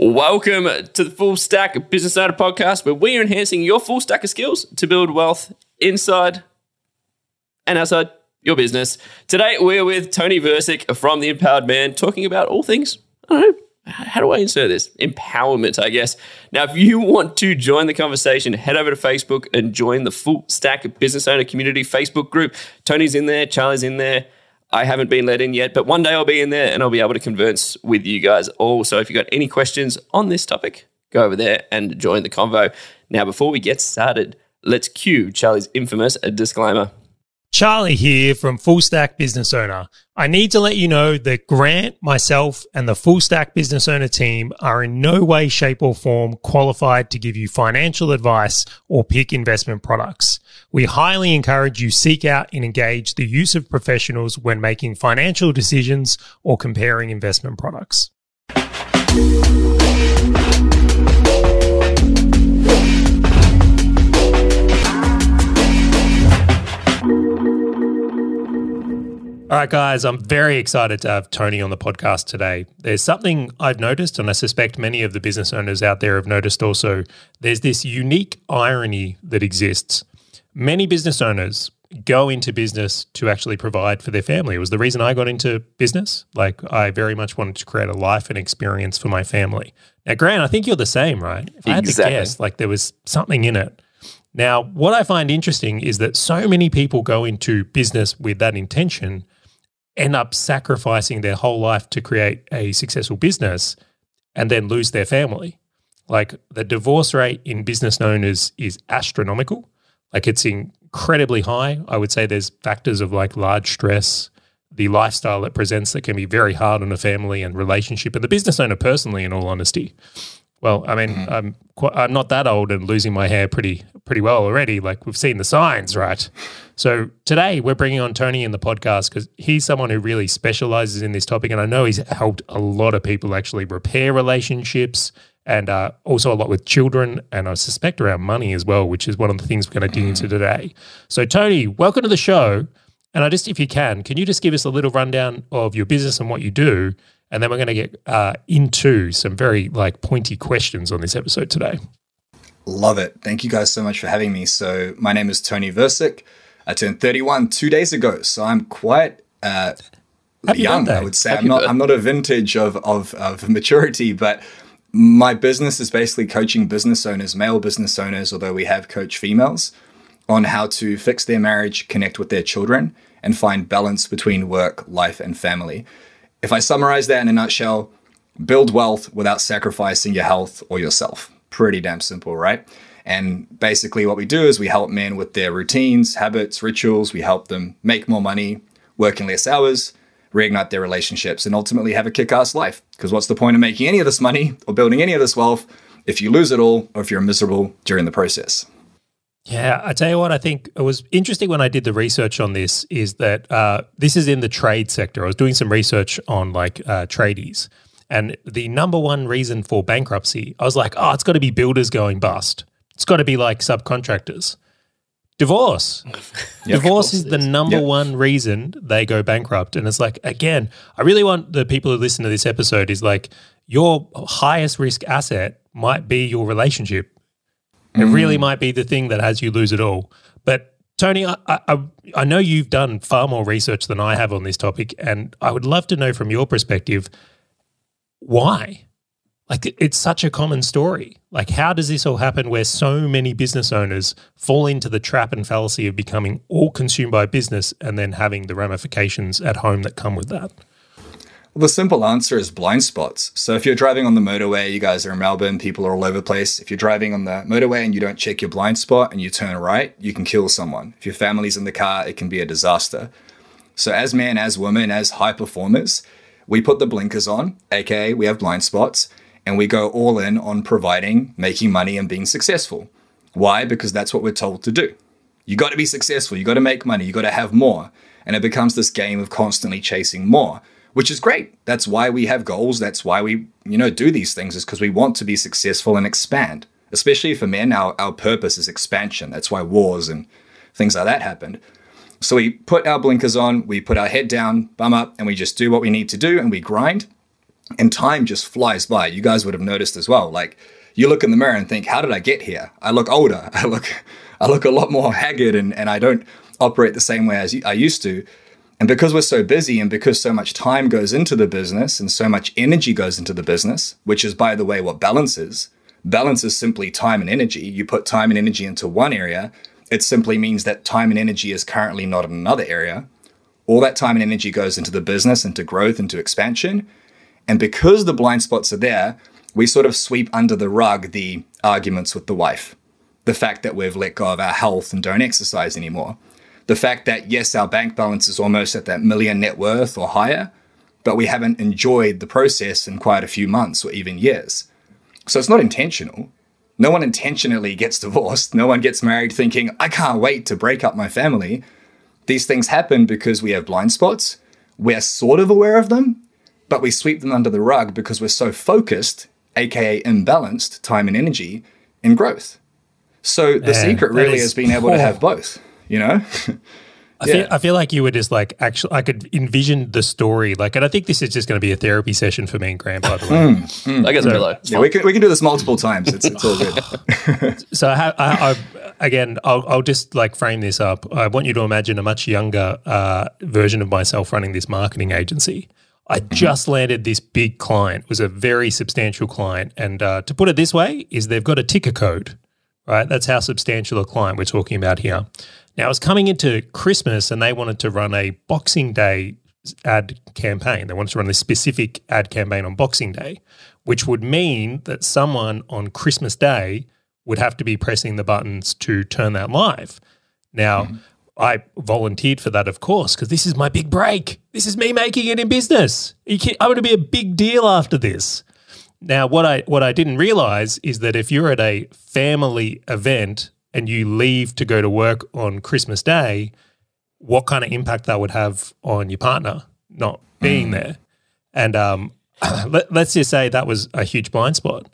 Welcome to the Full Stack Business Owner Podcast, where we are enhancing your full stack of skills to build wealth inside and outside your business. Today, we are with Toni Versic from The Empowered Man, talking about all things, I don't know, how do I insert this? Empowerment, I guess. Now, if you want to join the conversation, head over to Facebook and join the Full Stack Business Owner Community Facebook group. Toni's in there, Charlie's in there. I haven't been let in yet, but one day I'll be in there and I'll be able to converse with you guys all. So if you've got any questions on this topic, go over there and join the convo. Now, before we get started, let's cue Charlie's infamous disclaimer. Charlie here from Full Stack Business Owner. I need to let you know that Grant, myself, and the Full Stack Business Owner team are in no way, shape, or form qualified to give you financial advice or pick investment products. We highly encourage you seek out and engage the use of professionals when making financial decisions or comparing investment products. All right, guys, I'm very excited to have Toni on the podcast today. There's something I've noticed, and I suspect many of the business owners out there have noticed also. There's this unique irony that exists. Many business owners go into business to actually provide for their family. It was the reason I got into business. Like, I very much wanted to create a life and experience for my family. Now, Grant, I think you're the same, right? If I had Exactly. to guess, like, there was something in it. Now, what I find interesting is that so many people go into business with that intention end up sacrificing their whole life to create a successful business and then lose their family. Like the divorce rate in business owners is astronomical. Like it's incredibly high. I would say there's factors of like large stress, the lifestyle it presents that can be very hard on a family and relationship, and the business owner personally, in all honesty. Well, I mean, I'm quite, I'm not that old and losing my hair pretty pretty well already. Like we've seen the signs, right? So today we're bringing on Toni in the podcast because he's someone who really specializes in this topic, and I know he's helped a lot of people actually repair relationships and uh, also a lot with children, and I suspect around money as well, which is one of the things we're going to dig into today. So Toni, welcome to the show. And I just, if you can, can you just give us a little rundown of your business and what you do? And then we're going to get uh, into some very like pointy questions on this episode today. Love it. Thank you guys so much for having me. So, my name is Toni Versic. I turned 31 two days ago, so I'm quite uh, young. birthday. I would say Happy I'm not. birthday. I'm not a vintage of, of of maturity, but my business is basically coaching business owners, male business owners, although we have coach females, on how to fix their marriage, connect with their children, and find balance between work, life, and family. If I summarize that in a nutshell, build wealth without sacrificing your health or yourself. Pretty damn simple, right? And basically, what we do is we help men with their routines, habits, rituals. We help them make more money, work in less hours, reignite their relationships, and ultimately have a kick ass life. Because what's the point of making any of this money or building any of this wealth if you lose it all or if you're miserable during the process? Yeah, I tell you what, I think it was interesting when I did the research on this is that uh, this is in the trade sector. I was doing some research on like uh, tradies, and the number one reason for bankruptcy, I was like, oh, it's got to be builders going bust. It's got to be like subcontractors. Divorce. Divorce is the number Yep. one reason they go bankrupt. And it's like, again, I really want the people who listen to this episode is like, your highest risk asset might be your relationship. It mm. really might be the thing that has you lose it all. But Toni, I, I, I know you've done far more research than I have on this topic, and I would love to know from your perspective why. Like it- it's such a common story. Like how does this all happen where so many business owners fall into the trap and fallacy of becoming all consumed by business and then having the ramifications at home that come with that? Well, the simple answer is blind spots. So if you're driving on the motorway, you guys are in Melbourne, people are all over the place. If you're driving on the motorway and you don't check your blind spot and you turn right, you can kill someone. If your family's in the car, it can be a disaster. So as men, as women, as high performers, we put the blinkers on, aka we have blind spots, and we go all in on providing, making money, and being successful. Why? Because that's what we're told to do. You got to be successful. You got to make money. You got to have more. And it becomes this game of constantly chasing more, which is great. That's why we have goals. That's why we, you know, do these things is because we want to be successful and expand. Especially for men, our, our purpose is expansion. That's why wars and things like that happened. So we put our blinkers on, we put our head down, bum up, and we just do what we need to do and we grind. and time just flies by. You guys would have noticed as well. Like you look in the mirror and think, how did I get here? I look older. I look, I look a lot more haggard and, and I don't operate the same way as I used to. And because we're so busy and because so much time goes into the business and so much energy goes into the business, which is, by the way, what balance is, balance is simply time and energy. You put time and energy into one area, it simply means that time and energy is currently not in another area. All that time and energy goes into the business, into growth, into expansion. And because the blind spots are there, we sort of sweep under the rug the arguments with the wife, the fact that we've let go of our health and don't exercise anymore the fact that, yes, our bank balance is almost at that million net worth or higher, but we haven't enjoyed the process in quite a few months or even years. So it's not intentional. No one intentionally gets divorced. No one gets married thinking, I can't wait to break up my family. These things happen because we have blind spots. We're sort of aware of them, but we sweep them under the rug because we're so focused, aka imbalanced, time and energy in growth. So the Man, secret really is, is being able to have both you know? I yeah. feel I feel like you were just like actually I could envision the story like and I think this is just going to be a therapy session for me and Grant by the way. mm, mm. I guess so, yeah, we can we can do this multiple times. It's it's all good. so I, have, I, I, again I'll I'll just like frame this up. I want you to imagine a much younger uh, version of myself running this marketing agency. I mm-hmm. just landed this big client. It was a very substantial client, and uh, to put it this way, is they've got a ticker code, right? That's how substantial a client we're talking about here. Now, it's coming into Christmas and they wanted to run a Boxing Day ad campaign. They wanted to run this specific ad campaign on Boxing Day, which would mean that someone on Christmas Day would have to be pressing the buttons to turn that live. Now, mm-hmm. I volunteered for that, of course, because this is my big break. This is me making it in business. I'm going to be a big deal after this. Now, what I what I didn't realize is that if you're at a family event and you leave to go to work on Christmas Day, what kind of impact that would have on your partner not being mm. there. And um, let, us just say that was a huge blind spot.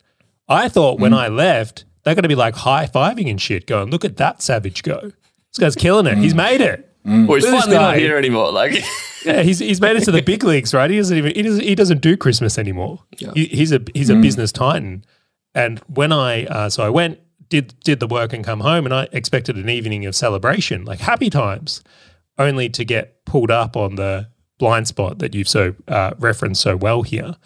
I thought mm. when I left, they're going to be like high fiving and shit, going, look at that savage go. This guy's killing it. Mm. He's made it. Mm. Well, he's finally not here anymore. Like, yeah, he's he's made it to the big leagues, right? He doesn't even he doesn't, he doesn't do Christmas anymore. Yeah. He, he's a he's a mm. business titan. And when I uh, so I went did did the work and come home, and I expected an evening of celebration, like happy times, only to get pulled up on the blind spot that you've so uh, referenced so well here.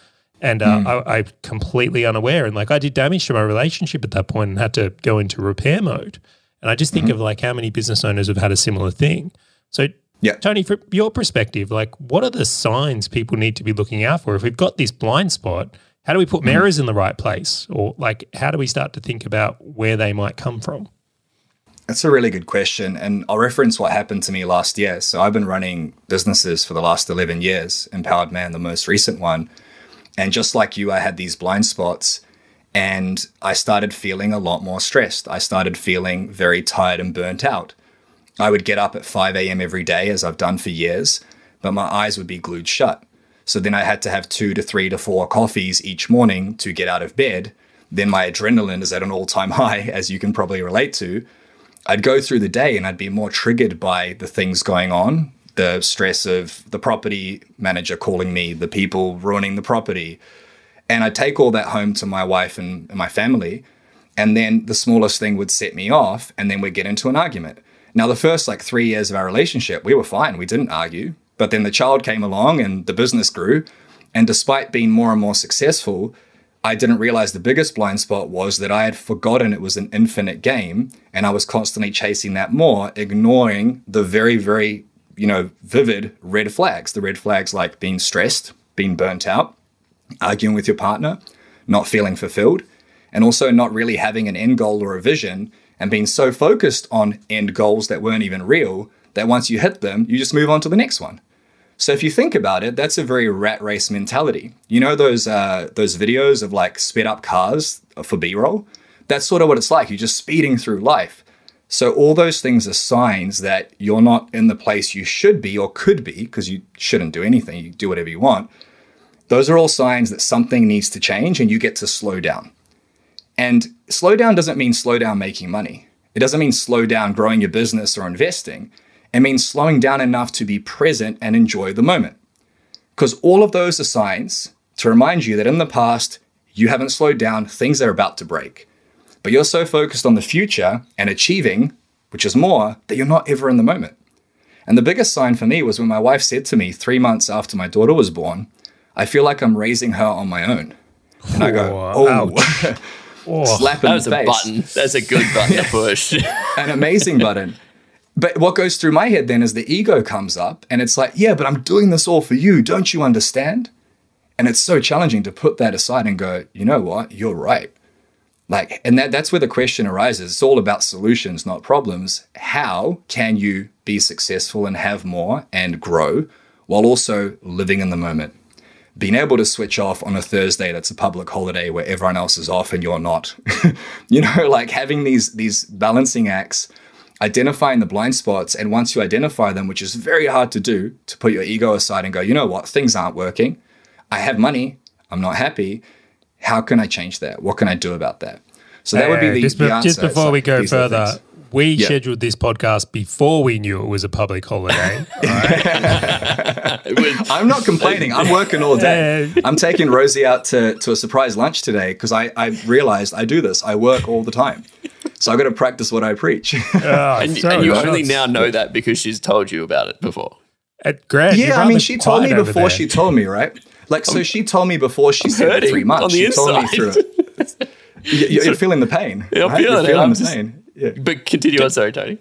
And uh, mm. I, I completely unaware, and like I did damage to my relationship at that point, and had to go into repair mode. And I just think mm-hmm. of like how many business owners have had a similar thing. So, yeah. Toni, from your perspective, like what are the signs people need to be looking out for if we've got this blind spot? How do we put hmm. mirrors in the right place? Or like how do we start to think about where they might come from? That's a really good question. And I'll reference what happened to me last year. So I've been running businesses for the last 11 years, Empowered Man, the most recent one. And just like you, I had these blind spots and I started feeling a lot more stressed. I started feeling very tired and burnt out. I would get up at 5 a.m. every day, as I've done for years, but my eyes would be glued shut. So then I had to have two to three to four coffees each morning to get out of bed. Then my adrenaline is at an all time high, as you can probably relate to. I'd go through the day and I'd be more triggered by the things going on the stress of the property manager calling me, the people ruining the property. And I'd take all that home to my wife and, and my family. And then the smallest thing would set me off, and then we'd get into an argument. Now, the first like three years of our relationship, we were fine. We didn't argue. But then the child came along and the business grew. And despite being more and more successful, I didn't realize the biggest blind spot was that I had forgotten it was an infinite game and I was constantly chasing that more, ignoring the very, very, you know, vivid red flags. The red flags like being stressed, being burnt out, arguing with your partner, not feeling fulfilled, and also not really having an end goal or a vision and being so focused on end goals that weren't even real that once you hit them, you just move on to the next one. So if you think about it, that's a very rat race mentality. You know those uh, those videos of like sped up cars for B-roll? That's sort of what it's like. You're just speeding through life. So all those things are signs that you're not in the place you should be or could be because you shouldn't do anything. You do whatever you want. Those are all signs that something needs to change and you get to slow down. And slow down doesn't mean slow down making money. It doesn't mean slow down growing your business or investing. It means slowing down enough to be present and enjoy the moment. Because all of those are signs to remind you that in the past, you haven't slowed down, things are about to break. But you're so focused on the future and achieving, which is more, that you're not ever in the moment. And the biggest sign for me was when my wife said to me three months after my daughter was born, I feel like I'm raising her on my own. And I go, Oh, oh, slap in That was the a face. button. That's a good button to push. An amazing button. But what goes through my head then is the ego comes up and it's like, yeah, but I'm doing this all for you. Don't you understand? And it's so challenging to put that aside and go, you know what? You're right. Like, and that, that's where the question arises. It's all about solutions, not problems. How can you be successful and have more and grow while also living in the moment? Being able to switch off on a Thursday that's a public holiday where everyone else is off and you're not. you know, like having these these balancing acts, identifying the blind spots, and once you identify them, which is very hard to do, to put your ego aside and go, you know what, things aren't working. I have money, I'm not happy how can I change that? What can I do about that? So that would be the, just, the answer. just before we go these are the further. We Yeah. scheduled this podcast before we knew it was a public holiday. Was- I'm not complaining. I'm working all day. I'm taking Rosie out to, to a surprise lunch today because I, I realized I do this. I work all the time. So I've got to practice what I preach. Oh, and, so and you shots. only now know that because she's told you about it before. Uh, Grant, yeah, I mean, she told me before there. she told me, right? Like, so she told me before she said the hurting three months. the She told me through it. You- You're feeling the pain. Yeah, I'm right? feeling You're it. I'm the just- pain. Yeah. But continue on, sorry, Toni.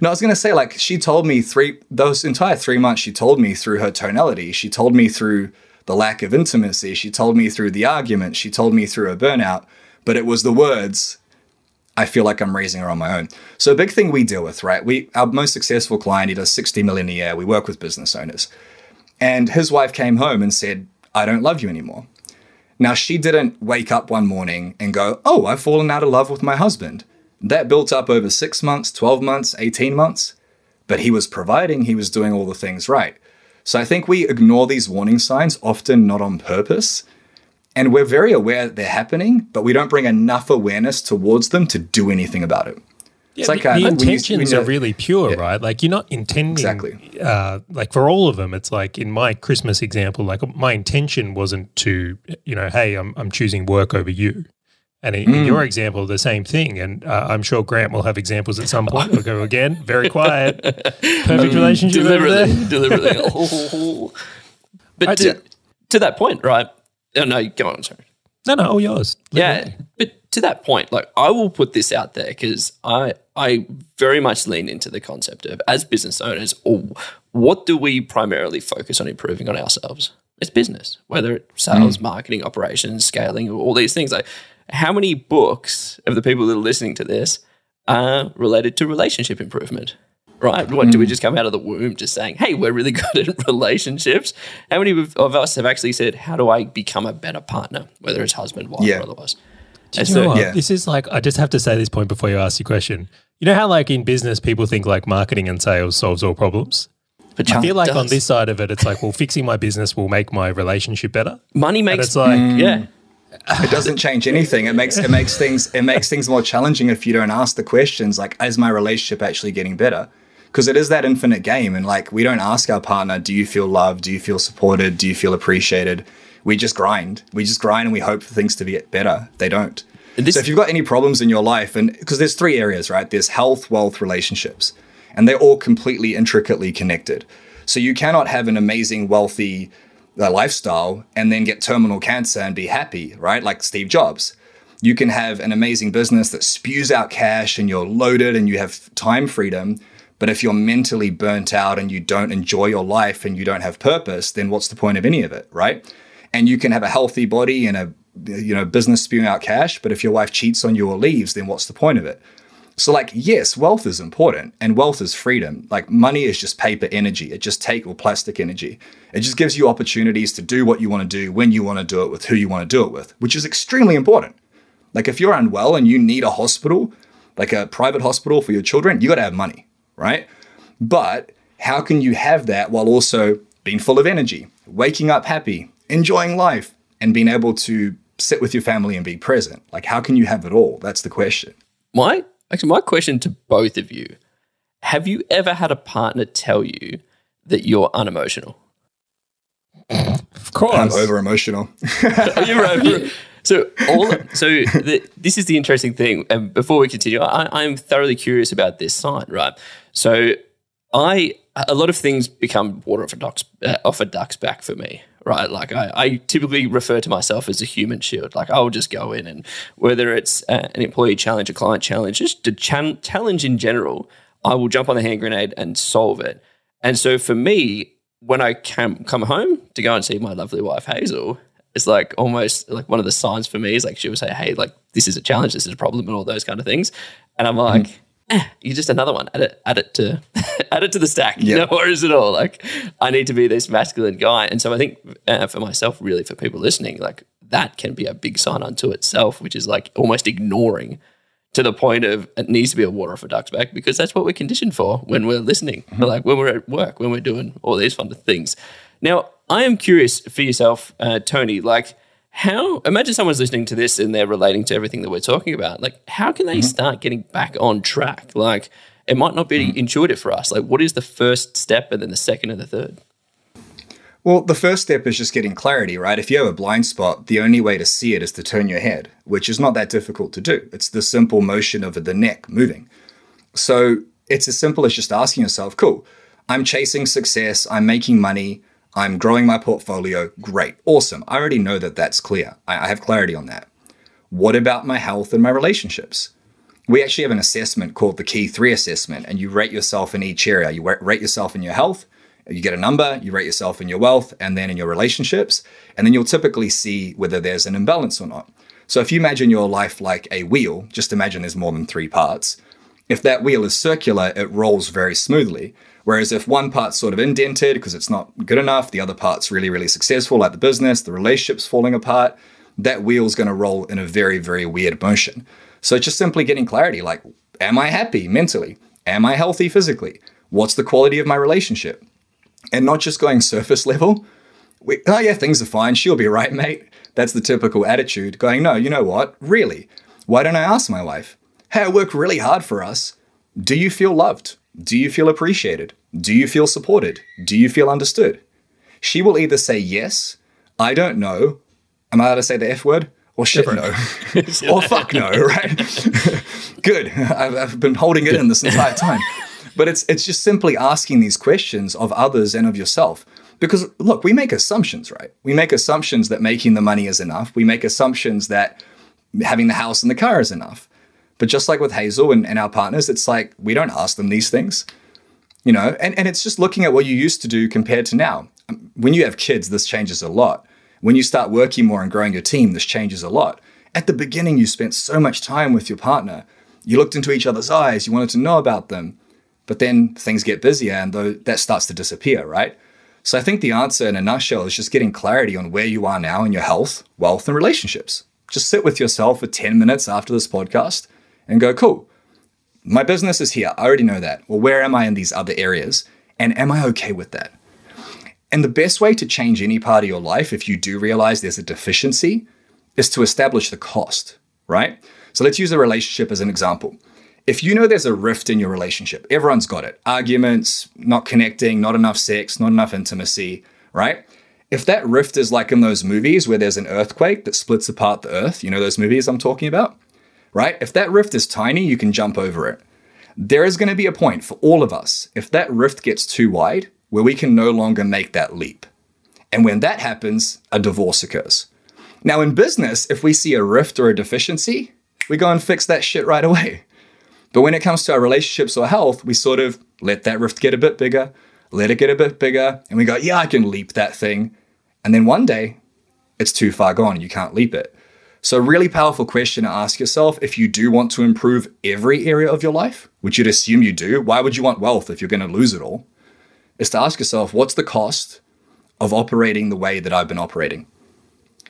No, I was going to say, like, she told me three, those entire three months, she told me through her tonality. She told me through the lack of intimacy. She told me through the argument. She told me through her burnout. But it was the words, I feel like I'm raising her on my own. So, a big thing we deal with, right? We, our most successful client, he does 60 million a year. We work with business owners. And his wife came home and said, I don't love you anymore. Now, she didn't wake up one morning and go, Oh, I've fallen out of love with my husband. That built up over six months, 12 months, 18 months. But he was providing, he was doing all the things right. So I think we ignore these warning signs, often not on purpose. And we're very aware that they're happening, but we don't bring enough awareness towards them to do anything about it. it's like the, uh, the when you- intentions when are really pure, right? Like you're not intending Exactly. Uh, like for all of them, it's like in my Christmas example, like my intention wasn't to, you know, hey, I'm I'm choosing work over you. And in, Mm. your example, the same thing. And uh, I'm sure Grant will have examples at some point. We'll go again, very quiet, perfect relationship over deliberately, deliberately. but I to, to that point, right? Oh, no, go on, sorry. No, no, all yours. Yeah, but to that point, like I will put this out there because I I very much lean into the concept of as business owners, or what do we primarily focus on improving on ourselves? It's business, whether it's sales, marketing, operations, scaling, all these things. Like, how many books of the people that are listening to this are related to relationship improvement? Right? What do we hmm. just come out of the womb just saying, "Hey, we're really good at relationships"? How many of of us have actually said, "How do I become a better partner?" Whether it's husband, wife, Yeah. or otherwise. Do And you know so- what? Yeah. This is like I just have to say this point before you ask your question. You know how like in business people think like marketing and sales solves all problems? But I feel like on this side of it, it's like, well, fixing my business will make my relationship better. money And makes it's like, hmm. yeah. It doesn't change anything. It makes it makes things it makes things more challenging if you don't ask the questions like, is my relationship actually getting better? Because it is that infinite game, and like we don't ask our partner, do you feel loved? Do you feel supported? Do you feel appreciated? We just grind. We just grind and we hope for things to get better. They don't. This- so if you've got any problems in your life, and because there's three areas, right? There's health, wealth, relationships, and they're all completely intricately connected. So you cannot have an amazing, wealthy uh, lifestyle and then get terminal cancer and be happy, right? Like Steve Jobs. You can have an amazing business that spews out cash and you're loaded and you have time freedom. But if you're mentally burnt out and you don't enjoy your life and you don't have purpose, then what's the point of any of it, right? And you can have a healthy body and a you know business spewing out cash, but if your wife cheats on you or leaves, then what's the point of it? So like yes, wealth is important and wealth is freedom. Like money is just paper energy. It just take or plastic energy. It just gives you opportunities to do what you want to do when you want to do it with who you want to do it with, which is extremely important. Like if you're unwell and you need a hospital, like a private hospital for your children, you got to have money, right? But how can you have that while also being full of energy, waking up happy, enjoying life, and being able to sit with your family and be present? Like how can you have it all? That's the question. My actually my question to both of you: Have you ever had a partner tell you that you're unemotional? Of course. I'm over emotional. So all so the, this is the interesting thing. And before we continue, I, I'm thoroughly curious about this sign, right? So I a lot of things become water off a duck's uh, off a duck's back for me, right? Like I, I typically refer to myself as a human shield. Like I'll just go in and whether it's uh, an employee challenge, a client challenge, just a chan- challenge in general, I will jump on the hand grenade and solve it. And so for me, when I come come home to go and see my lovely wife Hazel, it's like almost like one of the signs for me is like she will say, "Hey, like this is a challenge, this is a problem," and all those kind of things. And I'm like. Mm eh, you're just another one. Add it, add it to, add it to the stack. Yeah. No worries at all. Like I need to be this masculine guy, and so I think uh, for myself, really, for people listening, like that can be a big sign unto itself, which is like almost ignoring to the point of it needs to be a water off a duck's back because that's what we're conditioned for when we're listening, mm-hmm. like when we're at work, when we're doing all these fun things. Now, I am curious for yourself, uh, Toni, like how imagine someone's listening to this and they're relating to everything that we're talking about. Like how can they mm-hmm. start getting back on track? Like it might not be mm-hmm. intuitive for us. Like what is the first step and then the second and the third? Well the first step is just getting clarity right? If you have a blind spot the only way to see it is to turn your head which is not that difficult to do. It's the simple motion of the neck moving. So it's as simple as just asking yourself cool i'm chasing success i'm making money I'm growing my portfolio. Great. Awesome. I already know that that's clear. I, have clarity on that. What about my health and my relationships? We actually have an assessment called the Key 3 assessment, and you rate yourself in each area. You rate yourself in your health, you get a number, you rate yourself in your wealth, and then in your relationships, and then you'll typically see whether there's an imbalance or not. So if you imagine your life like a wheel, just imagine there's more than three parts. If that wheel is circular, it rolls very smoothly. Whereas if one part's sort of indented because it's not good enough, the other part's really, really successful, like the business, the relationship's falling apart, that wheel's going to roll in a very, very weird motion. So just simply getting clarity like, am I happy mentally? Am I healthy physically? What's the quality of my relationship? And not just going surface level. We, oh, yeah, things are fine. She'll be right, mate. That's the typical attitude. Going, no, you know what? Really? Why don't I ask my wife? Hey, I work really hard for us. Do you feel loved? Do you feel appreciated? Do you feel supported? Do you feel understood? She will either say yes, I don't know. Am I allowed to say the F word? Or shit no. or fuck no, right? Good. I've, I've been holding it in this entire time. But it's it's just simply asking these questions of others and of yourself. Because look, we make assumptions, right? We make assumptions that making the money is enough. We make assumptions that having the house and the car is enough. But just like with Hazel and, and our partners, it's like we don't ask them these things you know? And, and it's just looking at what you used to do compared to now. Um, when you have kids this changes a lot. When you start working more and growing your team this changes a lot. At the beginning you spent so much time with your partner. You looked into each other's eyes. You wanted to know about them. But then things get busier and that starts to disappear right? So i think the answer in a nutshell is just getting clarity on where you are now in your health wealth and relationships. Just sit with yourself for 10 minutes after this podcast and go cool my business is here. I already know that. Well, where am I in these other areas? And am I okay with that? And the best way to change any part of your life, if you do realize there's a deficiency, is to establish the cost, right? So let's use a relationship as an example. If you know there's a rift in your relationship, everyone's got it arguments, not connecting, not enough sex, not enough intimacy, right? If that rift is like in those movies where there's an earthquake that splits apart the earth, you know those movies I'm talking about? Right? If that rift is tiny, you can jump over it. There is going to be a point for all of us, if that rift gets too wide, where we can no longer make that leap. And when that happens, a divorce occurs. Now, in business, if we see a rift or a deficiency, we go and fix that shit right away. But when it comes to our relationships or health, we sort of let that rift get a bit bigger, let it get a bit bigger, and we go, yeah, I can leap that thing. And then one day, it's too far gone you can't leap it. So, really powerful question to ask yourself if you do want to improve every area of your life, which you'd assume you do. Why would you want wealth if you're going to lose it all? Is to ask yourself, what's the cost of operating the way that I've been operating?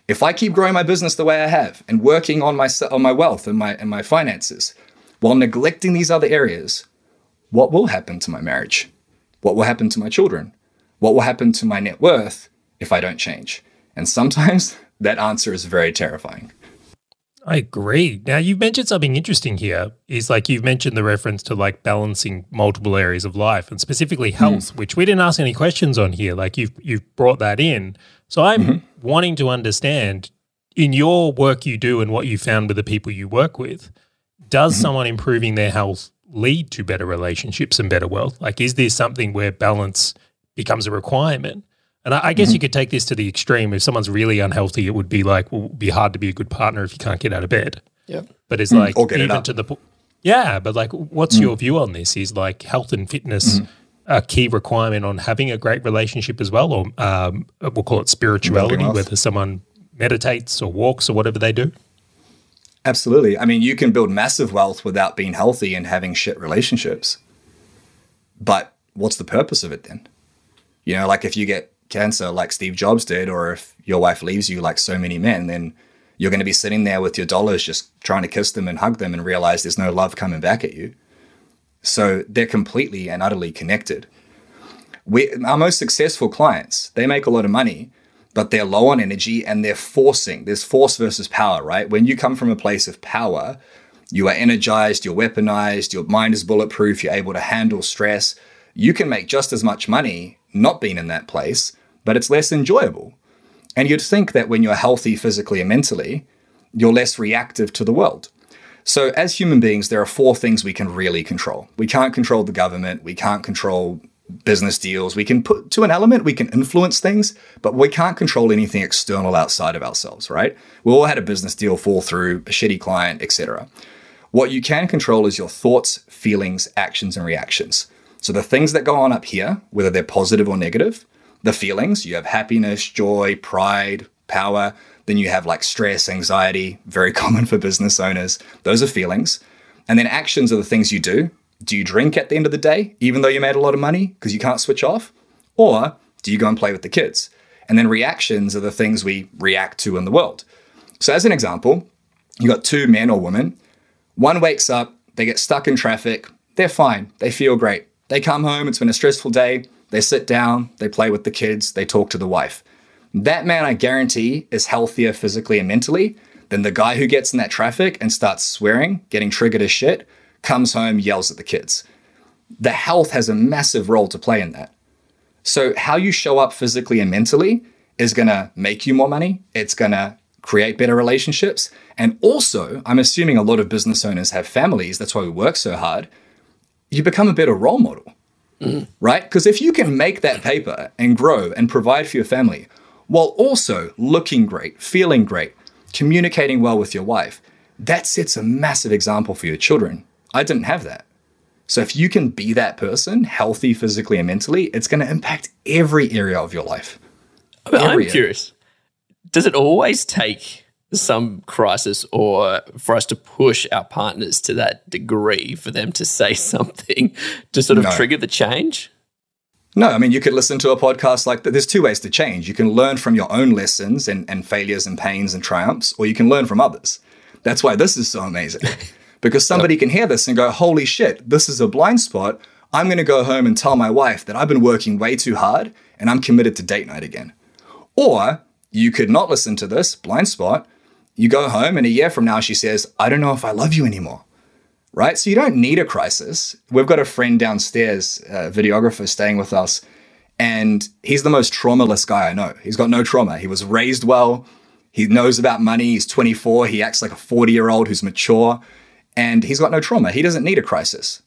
If I keep growing my business the way I have and working on my on my wealth and my and my finances while neglecting these other areas, what will happen to my marriage? What will happen to my children? What will happen to my net worth if I don't change? And sometimes that answer is very terrifying. I agree. Now you've mentioned something interesting here. Is like you've mentioned the reference to like balancing multiple areas of life and specifically health, mm. which we didn't ask any questions on here. Like you've you've brought that in. So I'm mm-hmm. wanting to understand in your work you do and what you found with the people you work with, does mm-hmm. someone improving their health lead to better relationships and better wealth? Like is there something where balance becomes a requirement? And I, I guess mm-hmm. you could take this to the extreme. If someone's really unhealthy, it would be like, well, be hard to be a good partner if you can't get out of bed. Yeah. But it's mm, like even to the point. Yeah, but like, what's mm. your view on this? Is like health and fitness mm. a key requirement on having a great relationship as well, or um, we'll call it spirituality, whether someone meditates or walks or whatever they do. Absolutely. I mean, you can build massive wealth without being healthy and having shit relationships. But what's the purpose of it then? You know, like if you get cancer like Steve Jobs did, or if your wife leaves you like so many men, then you're going to be sitting there with your dollars just trying to kiss them and hug them and realize there's no love coming back at you. So they're completely and utterly connected. We, our most successful clients, they make a lot of money, but they're low on energy and they're forcing. There's force versus power, right? When you come from a place of power, you are energized, you're weaponized, your mind is bulletproof, you're able to handle stress. You can make just as much money not been in that place, but it's less enjoyable. And you'd think that when you're healthy physically and mentally, you're less reactive to the world. So, as human beings, there are four things we can really control. We can't control the government, we can't control business deals. We can put to an element, we can influence things, but we can't control anything external outside of ourselves, right? We all had a business deal fall through, a shitty client, etc. What you can control is your thoughts, feelings, actions, and reactions. So the things that go on up here, whether they're positive or negative, the feelings, you have happiness, joy, pride, power. Then you have like stress, anxiety, very common for business owners. Those are feelings. And then actions are the things you do. Do you drink at the end of the day, even though you made a lot of money because you can't switch off? Or do you go and play with the kids? And then reactions are the things we react to in the world. So, as an example, you got two men or women. One wakes up, they get stuck in traffic, they're fine, they feel great. They come home, it's been a stressful day, they sit down, they play with the kids, they talk to the wife. That man, I guarantee, is healthier physically and mentally than the guy who gets in that traffic and starts swearing, getting triggered as shit, comes home, yells at the kids. The health has a massive role to play in that. So, how you show up physically and mentally is to make you more money. It's to create better relationships. And also, I'm assuming a lot of business owners have families. That's why we work so hard you become a better role model, mm. right? Because if you can make that paper and grow and provide for your family while also looking great, feeling great, communicating well with your wife, that sets a massive example for your children. I didn't have that. So if you can be that person, healthy physically and mentally, it's going to impact every area of your life. I'm curious. Does it always take some crisis or for us to push our partners to that degree for them to say something to sort of no. trigger the change? No, I mean, you could listen to a podcast like that. There's two ways to change. You can learn from your own lessons and, and failures and pains and triumphs, or you can learn from others. That's why this is so amazing. because somebody can hear this and go, holy shit, this is a blind spot. I'm going to go home and tell my wife that I've been working way too hard and I'm committed to date night again. Or you could not listen to this blind spot you go home, and a year from now, she says, I don't know if I love you anymore. Right? So you don't need a crisis. We've got a friend downstairs, a videographer staying with us, and he's the most traumaless guy I know. He's got no trauma. He was raised well. He knows about money. He's 24. He acts like a 40 year old who's mature, and he's got no trauma. He doesn't need a crisis.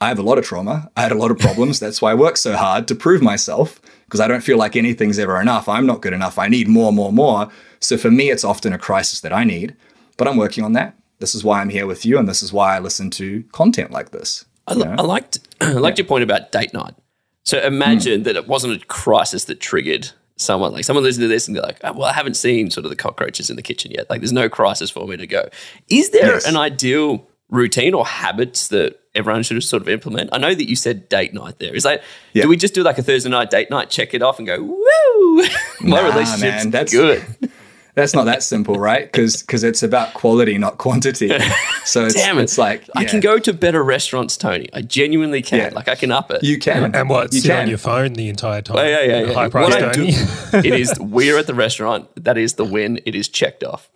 I have a lot of trauma. I had a lot of problems. That's why I work so hard to prove myself because I don't feel like anything's ever enough. I'm not good enough. I need more, more, more. So for me, it's often a crisis that I need, but I'm working on that. This is why I'm here with you, and this is why I listen to content like this. I, I liked I liked yeah. your point about date night. So imagine mm. that it wasn't a crisis that triggered someone like someone listening to this and they're like, oh, well, I haven't seen sort of the cockroaches in the kitchen yet. Like, there's no crisis for me to go. Is there yes. an ideal routine or habits that everyone should sort of implement? I know that you said date night there. Is that yeah. do we just do like a Thursday night date night, check it off, and go, woo? My nah, relationship's man, that's good. that's not that simple, right? Because because it's about quality, not quantity. So it's, Damn it. it's like yeah. I can go to better restaurants, Toni. I genuinely can. Yeah. Like I can up it. You can. And, and what? You sit can. on your phone the entire time. yeah, yeah, yeah. High price, Toni. it is we're at the restaurant. That is the win. It is checked off.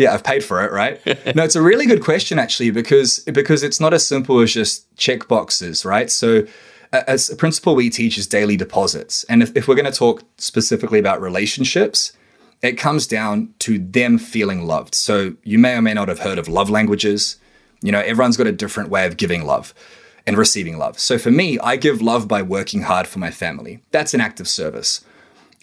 Yeah, I've paid for it, right? no, it's a really good question actually because because it's not as simple as just check boxes, right? So as a principle we teach is daily deposits. And if, if we're going to talk specifically about relationships, it comes down to them feeling loved. So you may or may not have heard of love languages. You know, everyone's got a different way of giving love and receiving love. So for me, I give love by working hard for my family. That's an act of service.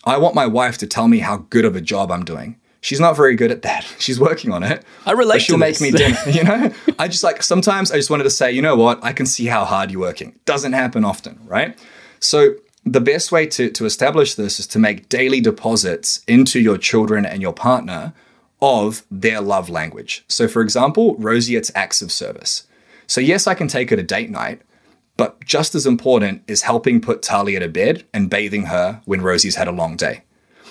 I want my wife to tell me how good of a job I'm doing. She's not very good at that. She's working on it. I relate. She'll make me dinner. You know, I just like sometimes I just wanted to say, you know what? I can see how hard you're working. Doesn't happen often, right? So the best way to to establish this is to make daily deposits into your children and your partner of their love language. So, for example, Rosie, it's acts of service. So, yes, I can take her to date night, but just as important is helping put Talia to bed and bathing her when Rosie's had a long day.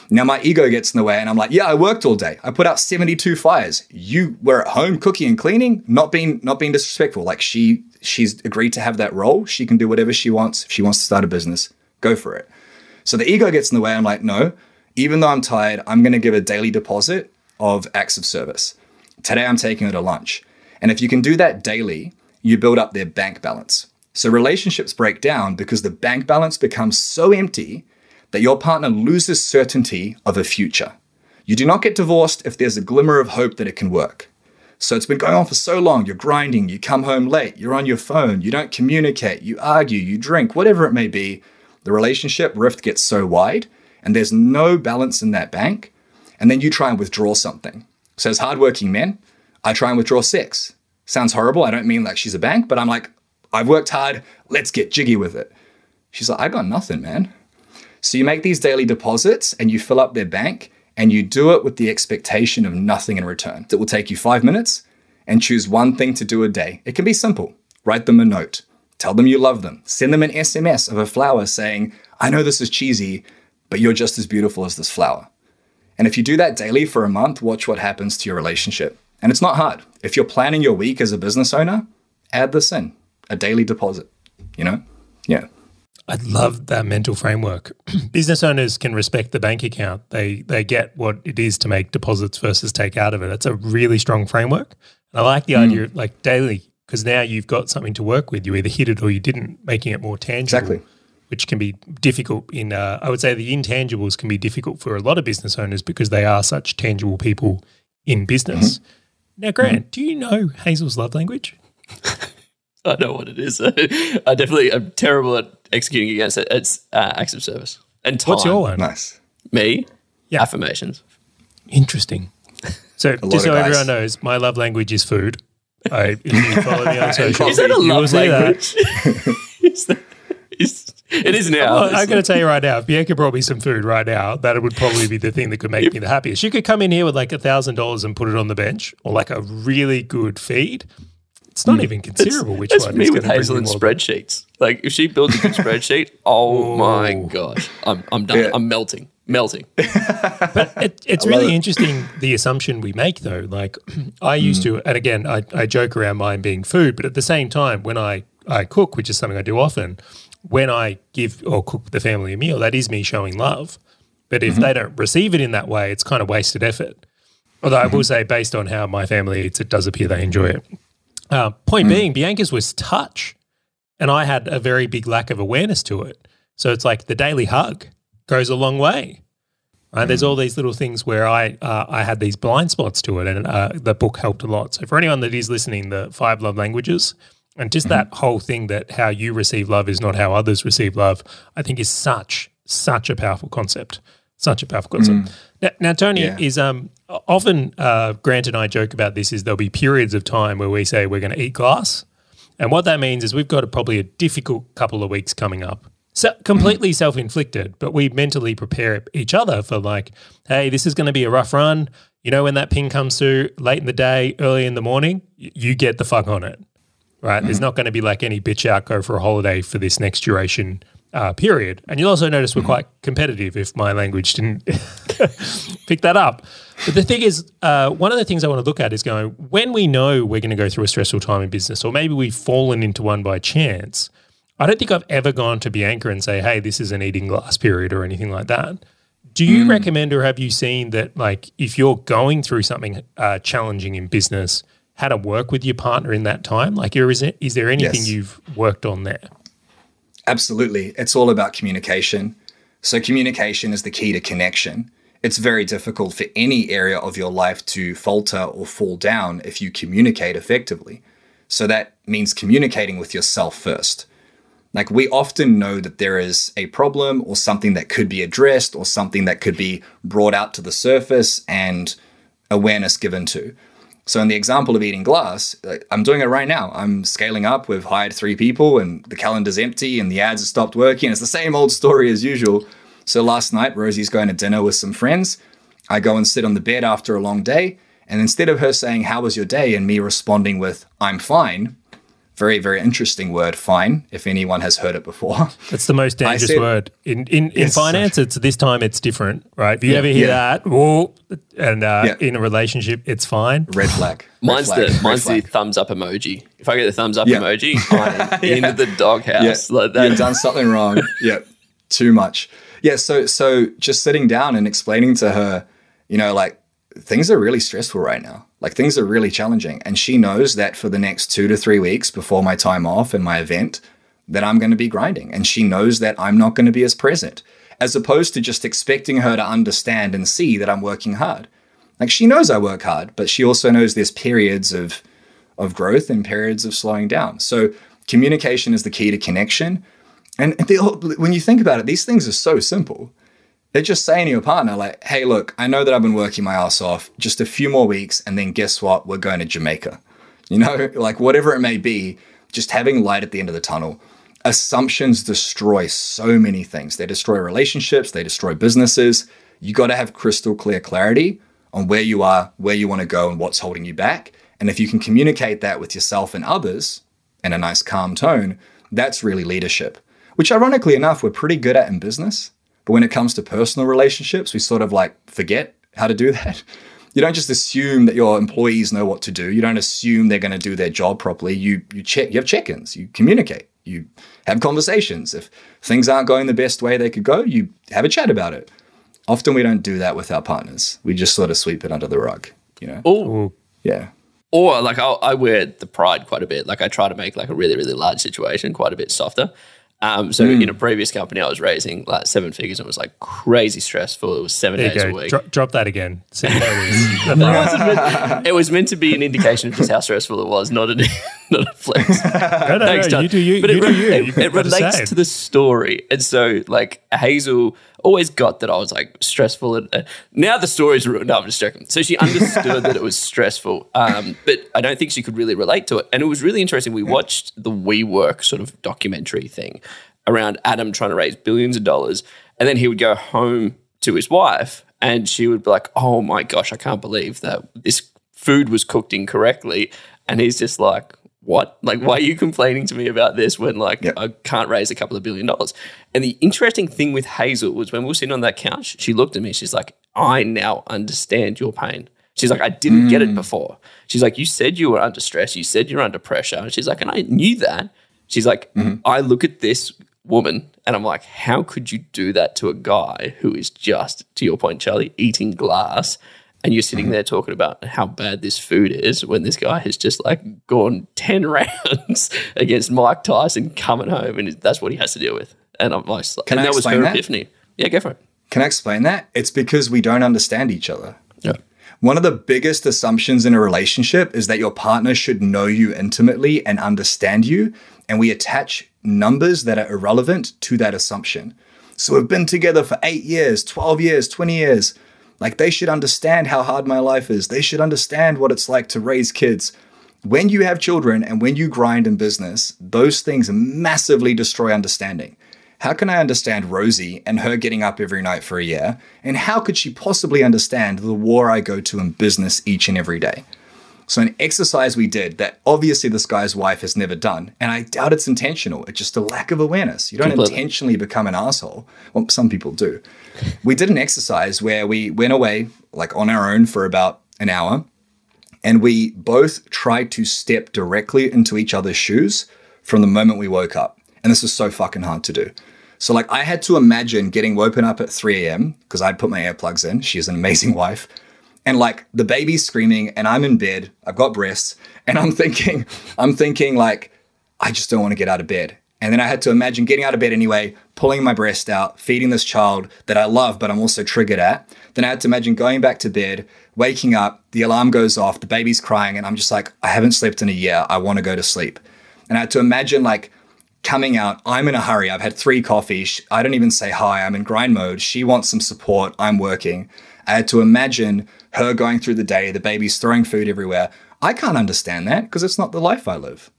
Now, my ego gets in the way, and I'm like, yeah, I worked all day. I put out 72 fires. You were at home cooking and cleaning, not being not being disrespectful. Like she she's agreed to have that role. She can do whatever she wants. If she wants to start a business, go for it. So the ego gets in the way. I'm like, no, even though I'm tired, I'm going to give a daily deposit of acts of service. Today, I'm taking her to lunch. And if you can do that daily, you build up their bank balance. So relationships break down because the bank balance becomes so empty that your partner loses certainty of a future. You do not get divorced if there's a glimmer of hope that it can work. So it's been going on for so long. You're grinding, you come home late, you're on your phone, you don't communicate, you argue, you drink, whatever it may be. The relationship rift gets so wide, and there's no balance in that bank. And then you try and withdraw something. So, as hardworking men, I try and withdraw sex. Sounds horrible. I don't mean like she's a bank, but I'm like, I've worked hard. Let's get jiggy with it. She's like, I got nothing, man. So you make these daily deposits and you fill up their bank and you do it with the expectation of nothing in return. It will take you five minutes and choose one thing to do a day. It can be simple. Write them a note. Tell them you love them. Send them an SMS of a flower saying, I know this is cheesy, but you're just as beautiful as this flower. And if you do that daily for a month, watch what happens to your relationship. And it's not hard. If you're planning your week as a business owner, add this in a daily deposit, you know? Yeah. I love that mental framework. Business owners can respect the bank account. They they get what it is to make deposits versus take out of it. That's a really strong framework. And I like the Mm. idea of like daily because now you've got something to work with. You either hit it or you didn't, making it more tangible. Exactly. Which can be difficult in. Uh, I would say the intangibles can be difficult for a lot of business owners because they are such tangible people in business. Mm-hmm. Now, Grant, do you know Hazel's love language? I know what it is. I definitely am terrible at executing against it. It's uh, acts of service and time. What's your one? Nice. Me? Yeah. Affirmations. Interesting. So, just so guys. everyone knows, my love language is food. I, if you follow me on social, Is that a love language? is that, is, it is now. Well, I'm going to tell you right now, if Bianca brought me some food right now, that would probably be the thing that could make me the happiest. She could come in here with like a thousand dollars and put it on the bench, or like a really good feed. It's not hmm. even considerable which That's one me is with going to bring Hazel and more- spreadsheets. Like if she builds a good spreadsheet, oh my gosh, I'm I'm done. Yeah. I'm melting, melting. But it, it's really it. interesting the assumption we make though. Like I hmm. used to, and again, I, I joke around mine being food, but at the same time, when I, I cook, which is something I do often, when I give or cook the family a meal, that is me showing love. But if mm-hmm. they don't receive it in that way, it's kind of wasted effort. Although I will mm-hmm. say, based on how my family eats, it does appear they enjoy it. Uh, point being, Bianca's was touch, and I had a very big lack of awareness to it. So it's like the daily hug goes a long way. Right? There's all these little things where I uh, I had these blind spots to it, and uh, the book helped a lot. So for anyone that is listening, the five love languages, and just that whole thing that how you receive love is not how others receive love, I think is such such a powerful concept. Such a powerful concept. Now, now, Toni Yeah. is um often uh, Grant and I joke about this. Is there'll be periods of time where we say we're going to eat glass, and what that means is we've got a, probably a difficult couple of weeks coming up. So completely self-inflicted, but we mentally prepare each other for like, hey, this is going to be a rough run. You know, when that ping comes through late in the day, early in the morning, you get the fuck on it, right? There's not going to be like any bitch out, go for a holiday for this next duration uh, period. And you'll also notice we're quite competitive if my language didn't pick that up. But the thing is, uh, one of the things I want to look at is going when we know we're going to go through a stressful time in business, or maybe we've fallen into one by chance. I don't think I've ever gone to Bianca and say, "Hey, this is an eating glass period" or anything like that. Do you recommend or have you seen that, like, if you're going through something uh, challenging in business, how to work with your partner in that time? Like, is, it, is there anything Yes. you've worked on there? Absolutely. It's all about communication. So, communication is the key to connection. It's very difficult for any area of your life to falter or fall down if you communicate effectively. So, that means communicating with yourself first. Like, we often know that there is a problem or something that could be addressed or something that could be brought out to the surface and awareness given to. So, in the example of eating glass, I'm doing it right now. I'm scaling up. We've hired three people, and the calendar's empty, and the ads have stopped working. It's the same old story as usual. So, last night, Rosie's going to dinner with some friends. I go and sit on the bed after a long day, and instead of her saying, How was your day? and me responding with, I'm fine, very, very interesting word, fine, if anyone has heard it before. it's the most dangerous said- word in in, in Yes. finance. It's this time it's different, right? If you ever hear Yeah. that, whoa, and uh, Yeah. in a relationship, it's fine. Red flag. Red Mine's flag, the red mine's the thumbs up emoji. If I get the thumbs up Yeah. emoji, I'm in the doghouse. Yeah, Like that. You've done something wrong. yeah, too much. Yeah, so so just sitting down and explaining to her, you know, like things are really stressful right now. Like things are really challenging, and she knows that for the next two to three weeks before my time off and my event, that I'm going to be grinding, and she knows that I'm not going to be as present, as opposed to just expecting her to understand and see that I'm working hard. Like she knows I work hard, but she also knows there's periods of of growth and periods of slowing down. So communication is the key to connection. And they when you think about it, these things are so simple. They're just saying to your partner, like, hey, look, I know that I've been working my ass off just a few more weeks, and then guess what? We're going to Jamaica. You know, like whatever it may be, just having light at the end of the tunnel. Assumptions destroy so many things. They destroy relationships, they destroy businesses. You got to have crystal clear clarity on where you are, where you want to go, and what's holding you back. And if you can communicate that with yourself and others in a nice, calm tone, that's really leadership, which ironically enough, we're pretty good at in business. But when it comes to personal relationships, we sort of like forget how to do that. You don't just assume that your employees know what to do. You don't assume they're going to do their job properly. You you check, you have check-ins, you communicate, you have conversations. If things aren't going the best way they could go, you have a chat about it. Often we don't do that with our partners. We just sort of sweep it under the rug, you know? Or, Yeah. or like I'll, I wear the pride quite a bit. Like I try to make like a really really large situation quite a bit softer. Um, so Hmm. in a previous company, I was raising like seven figures and it was like crazy stressful. It was seven There days you a week. Dro- drop that again. See how. It wasn't meant- it was meant to be an indication of just how stressful it was, not a not a flex. no, no, Thanks, no, John. you do you. But you it, do re- you. it- it got to relates to the story, and so like Hazel always got that I was like stressful. And uh, now the story's ruined. No, I'm just joking. So she understood that it was stressful, um, but I don't think she could really relate to it. And it was really interesting. We watched the WeWork sort of documentary thing around Adam trying to raise billions of dollars, and then he would go home to his wife, and she would be like, "Oh my gosh, I can't believe that this food was cooked incorrectly," and he's just like what? Like, why are you complaining to me about this when, like, Yep. I can't raise a couple of billion dollars? And the interesting thing with Hazel was when we were sitting on that couch, she looked at me. She's like, I now understand your pain. She's like, I didn't get it mm. before. She's like, you said you were under stress. You said you're under pressure. And she's like, and I knew that. She's like, mm-hmm. I look at this woman and I'm like, how could you do that to a guy who is just, to your point, Charlie, eating glass? And you're sitting mm-hmm. there talking about how bad this food is when this guy has just like gone 10 rounds against Mike Tyson coming home and that's what he has to deal with. And I'm like, Can and I that was her that? epiphany. Yeah, go for it. Can I explain that? It's because we don't understand each other. Yeah. One of the biggest assumptions in a relationship is that your partner should know you intimately and understand you, and we attach numbers that are irrelevant to that assumption. So we've been together for eight years, 12 years, 20 years. Like they should understand how hard my life is. They should understand what it's like to raise kids. When you have children and when you grind in business, those things massively destroy understanding. How can I understand Rosie and her getting up every night for a year? And how could she possibly understand the war I go to in business each and every day? So, an exercise we did that obviously this guy's wife has never done, and I doubt it's intentional. It's just a lack of awareness. You don't Completely. intentionally become an asshole. Well, some people do. We did an exercise where we went away, like on our own, for about an hour, and we both tried to step directly into each other's shoes from the moment we woke up. And this was so fucking hard to do. So like I had to imagine getting woken up at 3 a.m. because I'd put my earplugs in. She's an amazing wife. And like the baby's screaming and I'm in bed. I've got breasts. And I'm thinking, I'm thinking like, I just don't want to get out of bed. And then I had to imagine getting out of bed anyway, pulling my breast out, feeding this child that I love, but I'm also triggered at. Then I had to imagine going back to bed, waking up, the alarm goes off, the baby's crying, and I'm just like, I haven't slept in a year. I want to go to sleep. And I had to imagine like coming out, I'm in a hurry. I've had three coffees. I don't even say hi. I'm in grind mode. She wants some support. I'm working. I had to imagine her going through the day, the baby's throwing food everywhere. I can't understand that because it's not the life I live.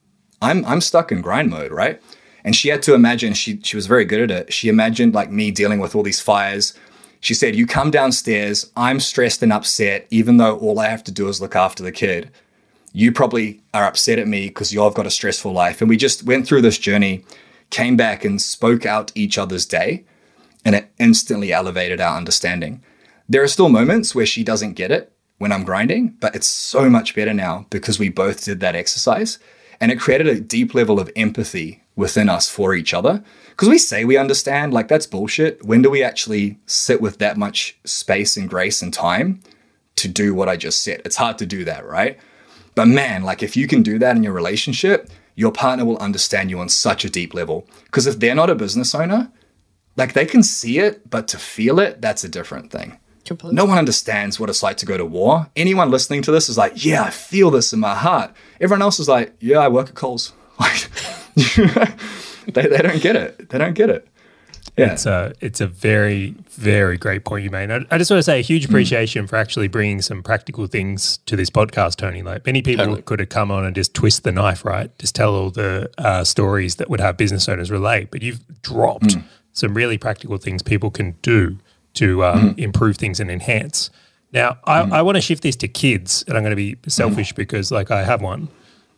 I'm I'm stuck in grind mode, right? And she had to imagine, she, she was very good at it. She imagined like me dealing with all these fires. She said, You come downstairs, I'm stressed and upset, even though all I have to do is look after the kid. You probably are upset at me because you've got a stressful life. And we just went through this journey, came back and spoke out each other's day, and it instantly elevated our understanding. There are still moments where she doesn't get it when I'm grinding, but it's so much better now because we both did that exercise. And it created a deep level of empathy within us for each other. Because we say we understand, like that's bullshit. When do we actually sit with that much space and grace and time to do what I just said? It's hard to do that, right? But man, like if you can do that in your relationship, your partner will understand you on such a deep level. Because if they're not a business owner, like they can see it, but to feel it, that's a different thing. Completely. No one understands what it's like to go to war. Anyone listening to this is like, yeah, I feel this in my heart. Everyone else is like, yeah, I work at Coles. Like, they, they don't get it. They don't get it. Yeah. It's a, it's a very, very great point you made. I, I just want to say a huge mm. appreciation mm. for actually bringing some practical things to this podcast, Toni. Like many people totally. could have come on and just twist the knife, right? Just tell all the uh, stories that would have business owners relate. But you've dropped mm. some really practical things people can do to um, mm. improve things and enhance. Now, I, mm. I want to shift this to kids, and I'm going to be selfish mm. because, like, I have one.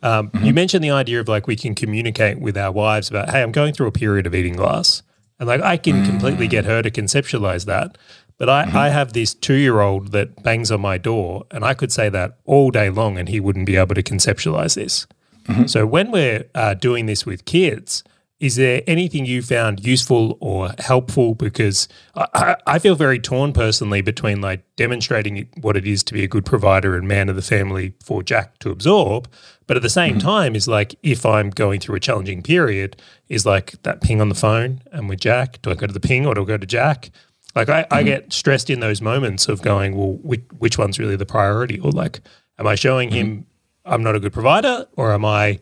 Um, mm-hmm. You mentioned the idea of like we can communicate with our wives about, hey, I'm going through a period of eating glass, and like I can completely get her to conceptualize that. But I, mm-hmm. I have this two year old that bangs on my door, and I could say that all day long, and he wouldn't be able to conceptualize this. Mm-hmm. So when we're uh, doing this with kids, is there anything you found useful or helpful? Because I, I, feel very torn personally between like demonstrating what it is to be a good provider and man of the family for Jack to absorb, but at the same mm-hmm. time is like if I'm going through a challenging period, is like that ping on the phone and with Jack, do I go to the ping or do I go to Jack? Like I, mm-hmm. I get stressed in those moments of going, well, which, which one's really the priority? Or like, am I showing mm-hmm. him I'm not a good provider or am I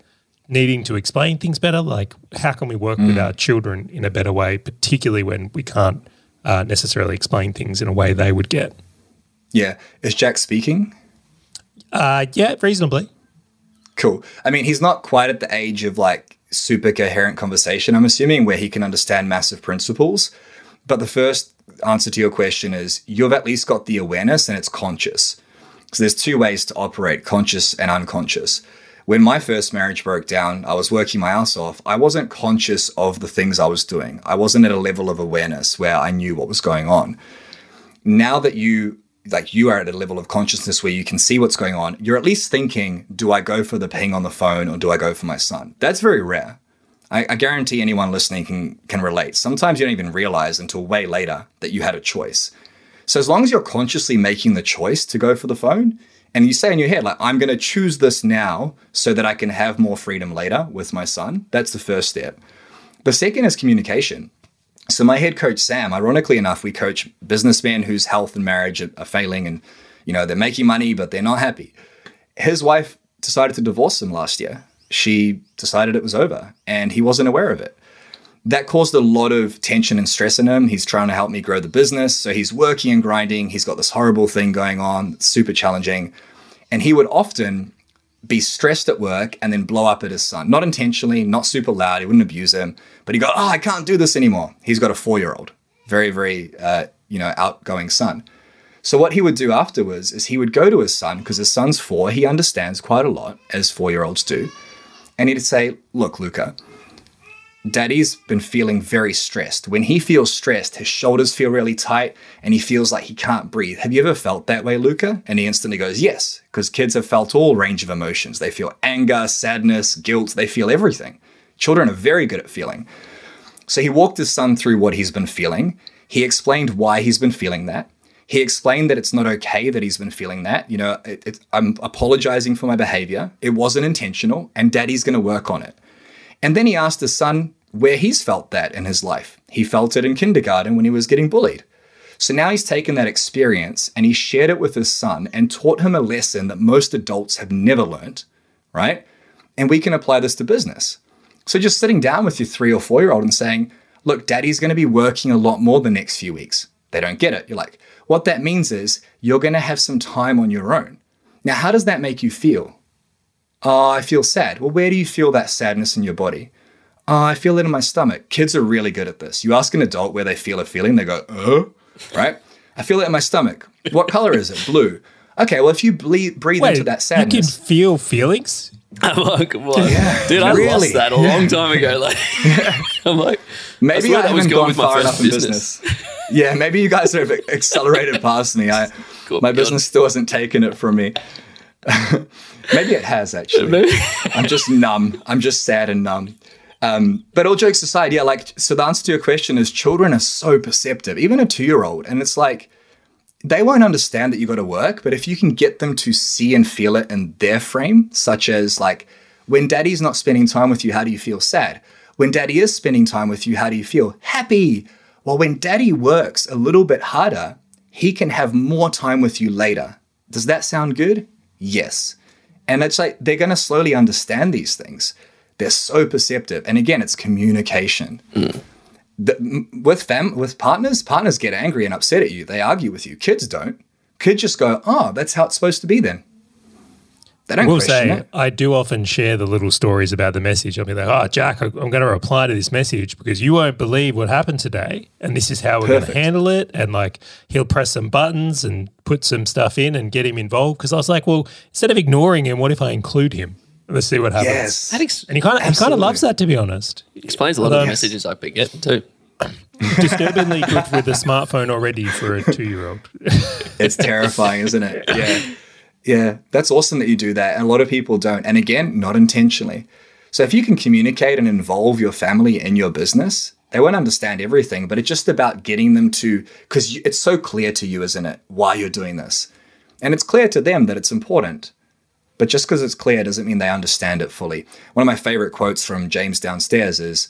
needing to explain things better? Like, how can we work mm. with our children in a better way, particularly when we can't uh, necessarily explain things in a way they would get? Yeah. Is Jack speaking? Uh, yeah, reasonably. Cool. I mean, he's not quite at the age of like super coherent conversation, I'm assuming, where he can understand massive principles. But the first answer to your question is you've at least got the awareness and it's conscious. So there's two ways to operate conscious and unconscious when my first marriage broke down, I was working my ass off. I wasn't conscious of the things I was doing. I wasn't at a level of awareness where I knew what was going on. Now that you like you are at a level of consciousness where you can see what's going on, you're at least thinking, do I go for the ping on the phone or do I go for my son? That's very rare. I, I guarantee anyone listening can can relate. Sometimes you don't even realize until way later that you had a choice. So as long as you're consciously making the choice to go for the phone, and you say in your head, like, I'm going to choose this now so that I can have more freedom later with my son. That's the first step. The second is communication. So, my head coach, Sam, ironically enough, we coach businessmen whose health and marriage are failing and, you know, they're making money, but they're not happy. His wife decided to divorce him last year. She decided it was over and he wasn't aware of it that caused a lot of tension and stress in him. He's trying to help me grow the business. So he's working and grinding. He's got this horrible thing going on, super challenging. And he would often be stressed at work and then blow up at his son. Not intentionally, not super loud. He wouldn't abuse him, but he'd go, Oh, I can't do this anymore. He's got a four year old, very, very, uh, you know, outgoing son. So what he would do afterwards is he would go to his son because his son's four. He understands quite a lot, as four year olds do. And he'd say, Look, Luca, Daddy's been feeling very stressed. When he feels stressed, his shoulders feel really tight and he feels like he can't breathe. Have you ever felt that way, Luca? And he instantly goes, Yes, because kids have felt all range of emotions. They feel anger, sadness, guilt, they feel everything. Children are very good at feeling. So he walked his son through what he's been feeling. He explained why he's been feeling that. He explained that it's not okay that he's been feeling that. You know, it, it, I'm apologizing for my behavior. It wasn't intentional, and daddy's going to work on it. And then he asked his son where he's felt that in his life. He felt it in kindergarten when he was getting bullied. So now he's taken that experience and he shared it with his son and taught him a lesson that most adults have never learned, right? And we can apply this to business. So just sitting down with your three or four year old and saying, look, daddy's going to be working a lot more the next few weeks. They don't get it. You're like, what that means is you're going to have some time on your own. Now, how does that make you feel? Oh, I feel sad. Well, where do you feel that sadness in your body? Oh, I feel it in my stomach. Kids are really good at this. You ask an adult where they feel a feeling, they go, uh, right? I feel it in my stomach. What color is it? Blue. Okay, well, if you ble- breathe Wait, into that you sadness, can feel feelings. I'm like, what? Yeah, dude, I really? lost that a long time ago. Like, I'm like, maybe where I that was haven't going gone with far first enough in business. business. yeah, maybe you guys have accelerated past me. I, Cool, my God. business still hasn't taken it from me. maybe it has actually. I'm just numb. I'm just sad and numb. Um, but all jokes aside, yeah, like, so the answer to your question is children are so perceptive, even a two year old. And it's like, they won't understand that you got to work, but if you can get them to see and feel it in their frame, such as like, when daddy's not spending time with you, how do you feel sad? When daddy is spending time with you, how do you feel happy? Well, when daddy works a little bit harder, he can have more time with you later. Does that sound good? Yes. And it's like they're going to slowly understand these things. They're so perceptive. And again, it's communication. The- with fam with partners, partners get angry and upset at you. They argue with you. Kids don't. Kids just go, "Oh, that's how it's supposed to be." Then they don't question say it. I do often share the little stories about the message. I'll be like, "Oh, Jack, I'm going to reply to this message because you won't believe what happened today, and this is how we're going to handle it." And like, he'll press some buttons and put some stuff in and get him involved. Because I was like, "Well, instead of ignoring him, what if I include him? Let's see what happens." Yes. That ex- And he kind of he kind of loves that, to be honest. explains a lot of Although- the messages I've been getting too. Disturbingly good with a smartphone already for a two-year-old. It's terrifying, isn't it? Yeah. Yeah. That's awesome that you do that. And a lot of people don't. And again, not intentionally. So if you can communicate and involve your family in your business, they won't understand everything, but it's just about getting them to, because it's so clear to you, isn't it, why you're doing this? And it's clear to them that it's important. But just because it's clear doesn't mean they understand it fully. One of my favorite quotes from James downstairs is,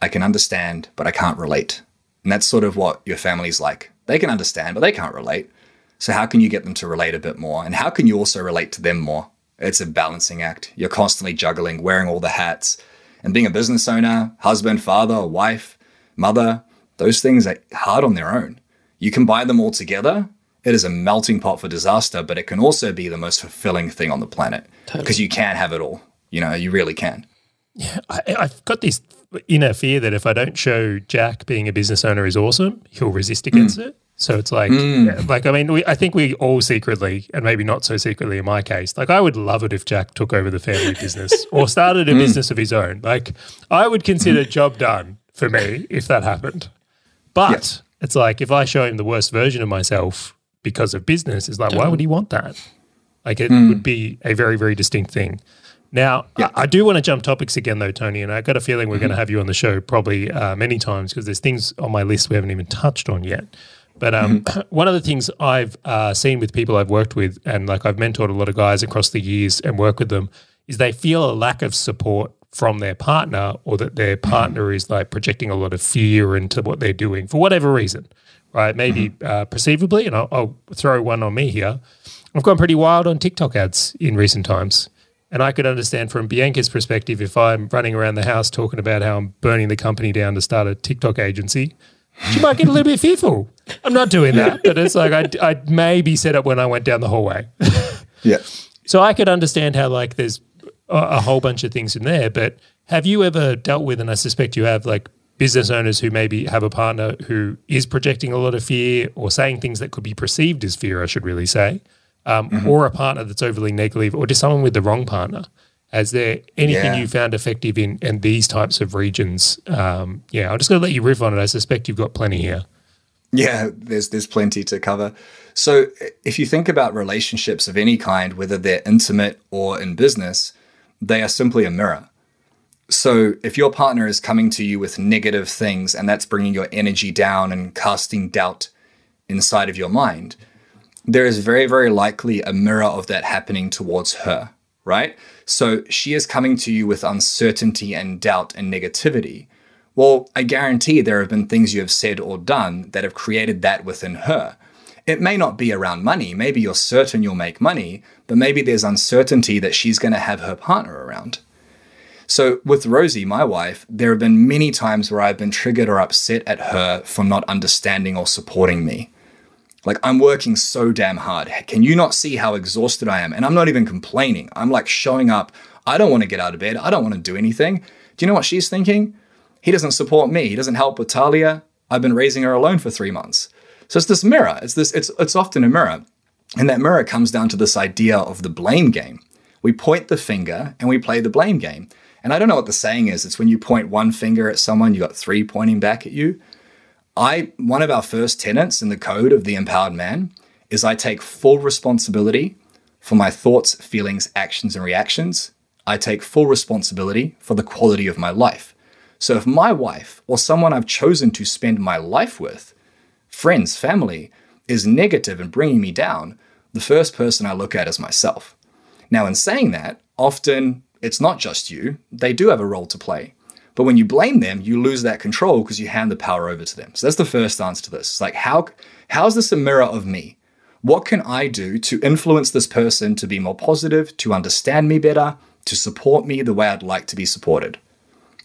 I can understand, but I can't relate. And that's sort of what your family's like. They can understand, but they can't relate. So, how can you get them to relate a bit more? And how can you also relate to them more? It's a balancing act. You're constantly juggling, wearing all the hats. And being a business owner, husband, father, wife, mother, those things are hard on their own. You combine them all together, it is a melting pot for disaster, but it can also be the most fulfilling thing on the planet because you can have it all. You know, you really can. I, I've got this inner fear that if I don't show Jack being a business owner is awesome, he'll resist hmm. against it. So it's like, hmm. yeah, like I mean, we, I think we all secretly, and maybe not so secretly in my case, like I would love it if Jack took over the family business or started a hmm. business of his own. Like I would consider job done for me if that happened. But it's like if I show him the worst version of myself because of business, is like, why would he want that? Like it would be a very, very distinct thing. Now, I, I do want to jump topics again, though, Toni, and I got a feeling we're going to have you on the show probably uh, many times because there's things on my list we haven't even touched on yet. But um, one of the things I've uh, seen with people I've worked with, and like I've mentored a lot of guys across the years and work with them, is they feel a lack of support from their partner, or that their partner is like projecting a lot of fear into what they're doing for whatever reason, right? Maybe uh, perceivably, and I'll, I'll throw one on me here. I've gone pretty wild on TikTok ads in recent times. And I could understand from Bianca's perspective if I'm running around the house talking about how I'm burning the company down to start a TikTok agency, she might get a little bit fearful. I'm not doing that, but it's like I'd, I'd maybe set up when I went down the hallway. Yeah. So I could understand how like there's a, a whole bunch of things in there. But have you ever dealt with, and I suspect you have, like business owners who maybe have a partner who is projecting a lot of fear or saying things that could be perceived as fear, I should really say, um, or a partner that's overly negative, or just someone with the wrong partner? Is there anything Yeah. you found effective in, in these types of regions? Um, yeah, I'm just going to let you riff on it. I suspect you've got plenty here. Yeah, there's there's plenty to cover. So if you think about relationships of any kind, whether they're intimate or in business, they are simply a mirror. So if your partner is coming to you with negative things and that's bringing your energy down and casting doubt inside of your mind, there is very, very likely a mirror of that happening towards her, right? So she is coming to you with uncertainty and doubt and negativity. Well, I guarantee there have been things you have said or done that have created that within her. It may not be around money. Maybe you're certain you'll make money, but maybe there's uncertainty that she's going to have her partner around. So, with Rosie, my wife, there have been many times where I've been triggered or upset at her for not understanding or supporting me. Like, I'm working so damn hard. Can you not see how exhausted I am? And I'm not even complaining. I'm like showing up. I don't want to get out of bed. I don't want to do anything. Do you know what she's thinking? He doesn't support me. He doesn't help with Talia. I've been raising her alone for three months. So it's this mirror. It's this. It's it's often a mirror, and that mirror comes down to this idea of the blame game. We point the finger and we play the blame game. And I don't know what the saying is. It's when you point one finger at someone, you got three pointing back at you. I one of our first tenets in the code of the empowered man is I take full responsibility for my thoughts, feelings, actions, and reactions. I take full responsibility for the quality of my life. So if my wife or someone I've chosen to spend my life with, friends, family, is negative and bringing me down, the first person I look at is myself. Now, in saying that, often it's not just you, they do have a role to play. But when you blame them, you lose that control because you hand the power over to them. So that's the first answer to this. It's like, how, how is this a mirror of me? What can I do to influence this person to be more positive, to understand me better, to support me the way I'd like to be supported?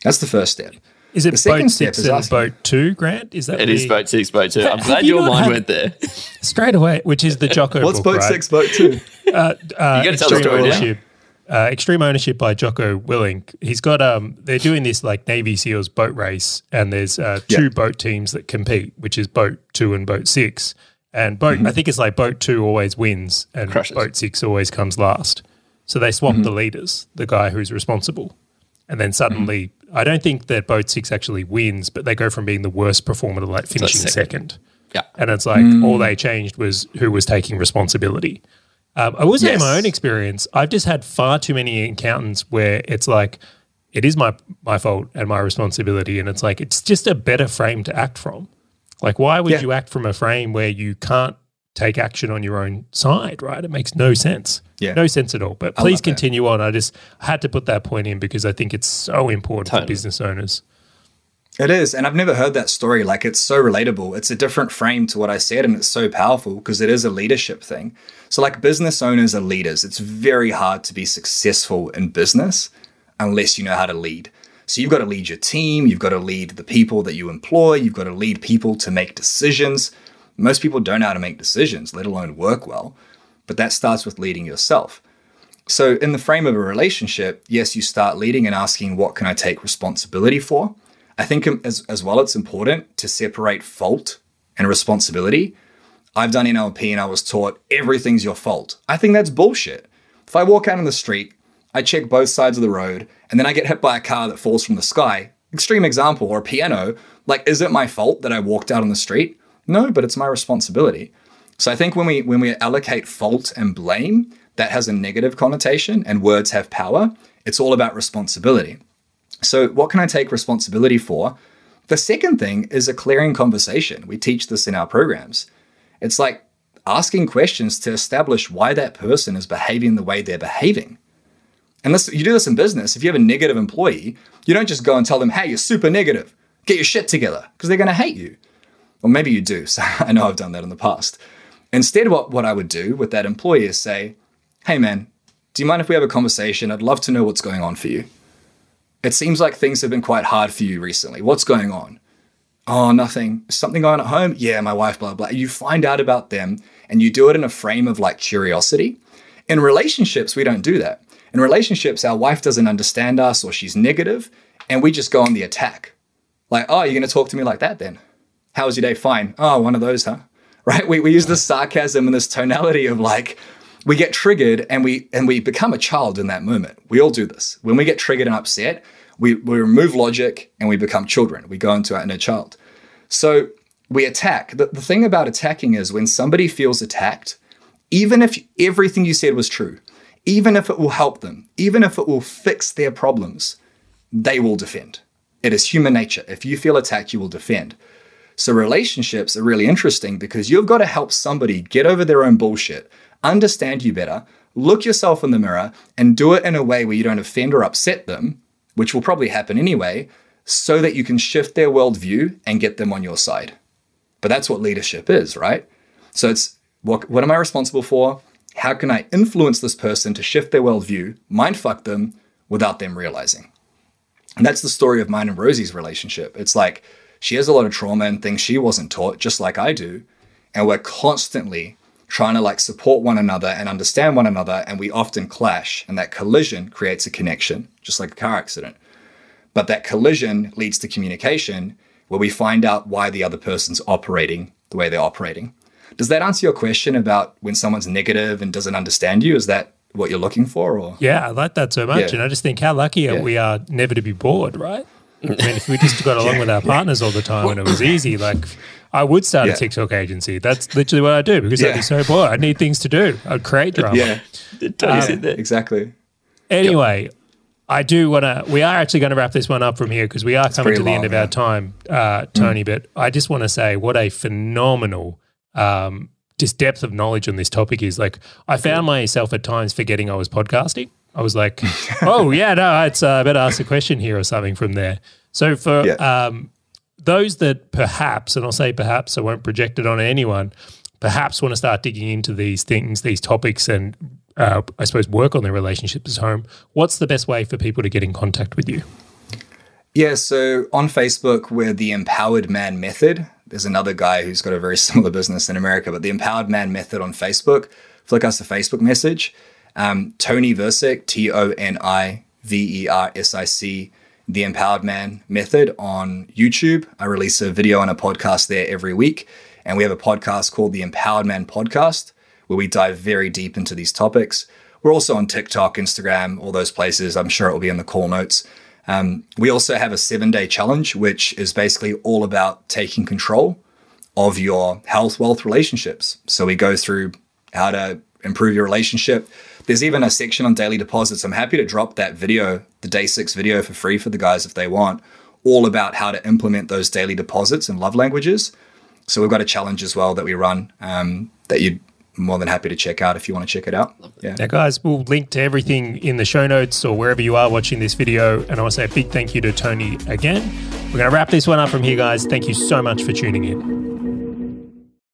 That's the first step. Is it boat six and asking, boat two, Grant? Is that it is boat six, boat two? I'm glad you your mind went there straight away, which is the Jocko. What's book, boat right? six, boat two? Uh, uh, you got to tell the story now. Uh, Extreme Ownership by Jocko Willink. He's got um they're doing this like Navy SEALs boat race, and there's uh, two boat teams that compete, which is boat two and boat six. And boat mm-hmm. I think it's like boat two always wins and Crushes. boat six always comes last. So they swap mm-hmm. the leaders, the guy who's responsible. And then suddenly mm-hmm. I don't think that boat six actually wins, but they go from being the worst performer to like finishing so second. second. Yeah. And it's like mm. all they changed was who was taking responsibility. Um, I will say yes. in my own experience, I've just had far too many accountants where it's like, it is my my fault and my responsibility, and it's like it's just a better frame to act from. Like, why would yeah. you act from a frame where you can't take action on your own side? Right? It makes no sense. Yeah, no sense at all. But please continue on. I just had to put that point in because I think it's so important totally. for business owners. It is. And I've never heard that story. Like, it's so relatable. It's a different frame to what I said, and it's so powerful because it is a leadership thing. So, like, business owners are leaders. It's very hard to be successful in business unless you know how to lead. So, you've got to lead your team, you've got to lead the people that you employ, you've got to lead people to make decisions. Most people don't know how to make decisions, let alone work well. But that starts with leading yourself. So, in the frame of a relationship, yes, you start leading and asking, what can I take responsibility for? I think um, as, as well, it's important to separate fault and responsibility. I've done NLP and I was taught everything's your fault. I think that's bullshit. If I walk out on the street, I check both sides of the road, and then I get hit by a car that falls from the sky, extreme example, or a piano, like, is it my fault that I walked out on the street? No, but it's my responsibility. So I think when we when we allocate fault and blame, that has a negative connotation and words have power. It's all about responsibility. So, what can I take responsibility for? The second thing is a clearing conversation. We teach this in our programs. It's like asking questions to establish why that person is behaving the way they're behaving. And this, you do this in business. If you have a negative employee, you don't just go and tell them, hey, you're super negative, get your shit together, because they're going to hate you. Or maybe you do. So I know I've done that in the past. Instead, what, what I would do with that employee is say, hey, man, do you mind if we have a conversation? I'd love to know what's going on for you. It seems like things have been quite hard for you recently. What's going on? Oh, nothing. Something going on at home? Yeah, my wife, blah, blah. You find out about them and you do it in a frame of like curiosity. In relationships, we don't do that. In relationships, our wife doesn't understand us or she's negative and we just go on the attack. Like, oh, you're going to talk to me like that then? How was your day? Fine. Oh, one of those, huh? Right? We, we use this sarcasm and this tonality of like, we get triggered and we and we become a child in that moment. We all do this. When we get triggered and upset, we, we remove logic and we become children. We go into our inner child. So we attack. The, the thing about attacking is when somebody feels attacked, even if everything you said was true, even if it will help them, even if it will fix their problems, they will defend. It is human nature. If you feel attacked, you will defend. So relationships are really interesting because you've got to help somebody get over their own bullshit, understand you better, look yourself in the mirror, and do it in a way where you don't offend or upset them, which will probably happen anyway, so that you can shift their worldview and get them on your side. But that's what leadership is, right? So it's what, what am I responsible for? How can I influence this person to shift their worldview, mindfuck them without them realizing? And that's the story of mine and Rosie's relationship. It's like she has a lot of trauma and things she wasn't taught, just like I do. And we're constantly trying to like support one another and understand one another. And we often clash. And that collision creates a connection, just like a car accident. But that collision leads to communication where we find out why the other person's operating the way they're operating. Does that answer your question about when someone's negative and doesn't understand you? Is that what you're looking for? Or yeah, I like that so much, Yeah. and I just think how lucky Yeah. we are never to be bored, right? I mean, if we just got along with our partners all the time and it was easy, like I would start Yeah. a TikTok agency. That's literally what I do because I'd be so bored. I need things to do. I'd create drama. yeah, said exactly. Anyway, I do want to. We are actually going to wrap this one up from here because we are coming pretty to the end of our time, uh, Toni. But I just want to say what a phenomenal, um, just depth of knowledge on this topic is. Like, I found myself at times forgetting I was podcasting. I was like, "Oh yeah, no, it's uh, I better ask a question here or something from there." So for Yeah. um, those that perhaps, and I'll say perhaps, I won't project it on anyone, perhaps want to start digging into these things, these topics, and uh, I suppose work on their relationships at home, what's the best way for people to get in contact with you? Yeah, so on Facebook, we're the Empowered Man Method. There's another guy who's got a very similar business in America, but the Empowered Man Method on Facebook. Flick us a Facebook message. Um, Toni Versic, T O N I V E R S I C, the Empowered Man Method on YouTube. I release a video and a podcast there every week. And we have a podcast called the Empowered Man Podcast, where we dive very deep into these topics. We're also on TikTok, Instagram, all those places. I'm sure it will be in the call notes. Um, we also have a seven day challenge, which is basically all about taking control of your health, wealth, relationships. So we go through how to improve your relationship. There's even a section on daily deposits. I'm happy to drop that video, the day six video for free for the guys if they want, all about how to implement those daily deposits and love languages. So we've got a challenge as well that we run um, that you'd more than happy to check out if you want to check it out. Yeah. Now, guys, we'll link to everything in the show notes or wherever you are watching this video. And I want to say a big thank you to Toni again. We're going to wrap this one up from here, guys. Thank you so much for tuning in.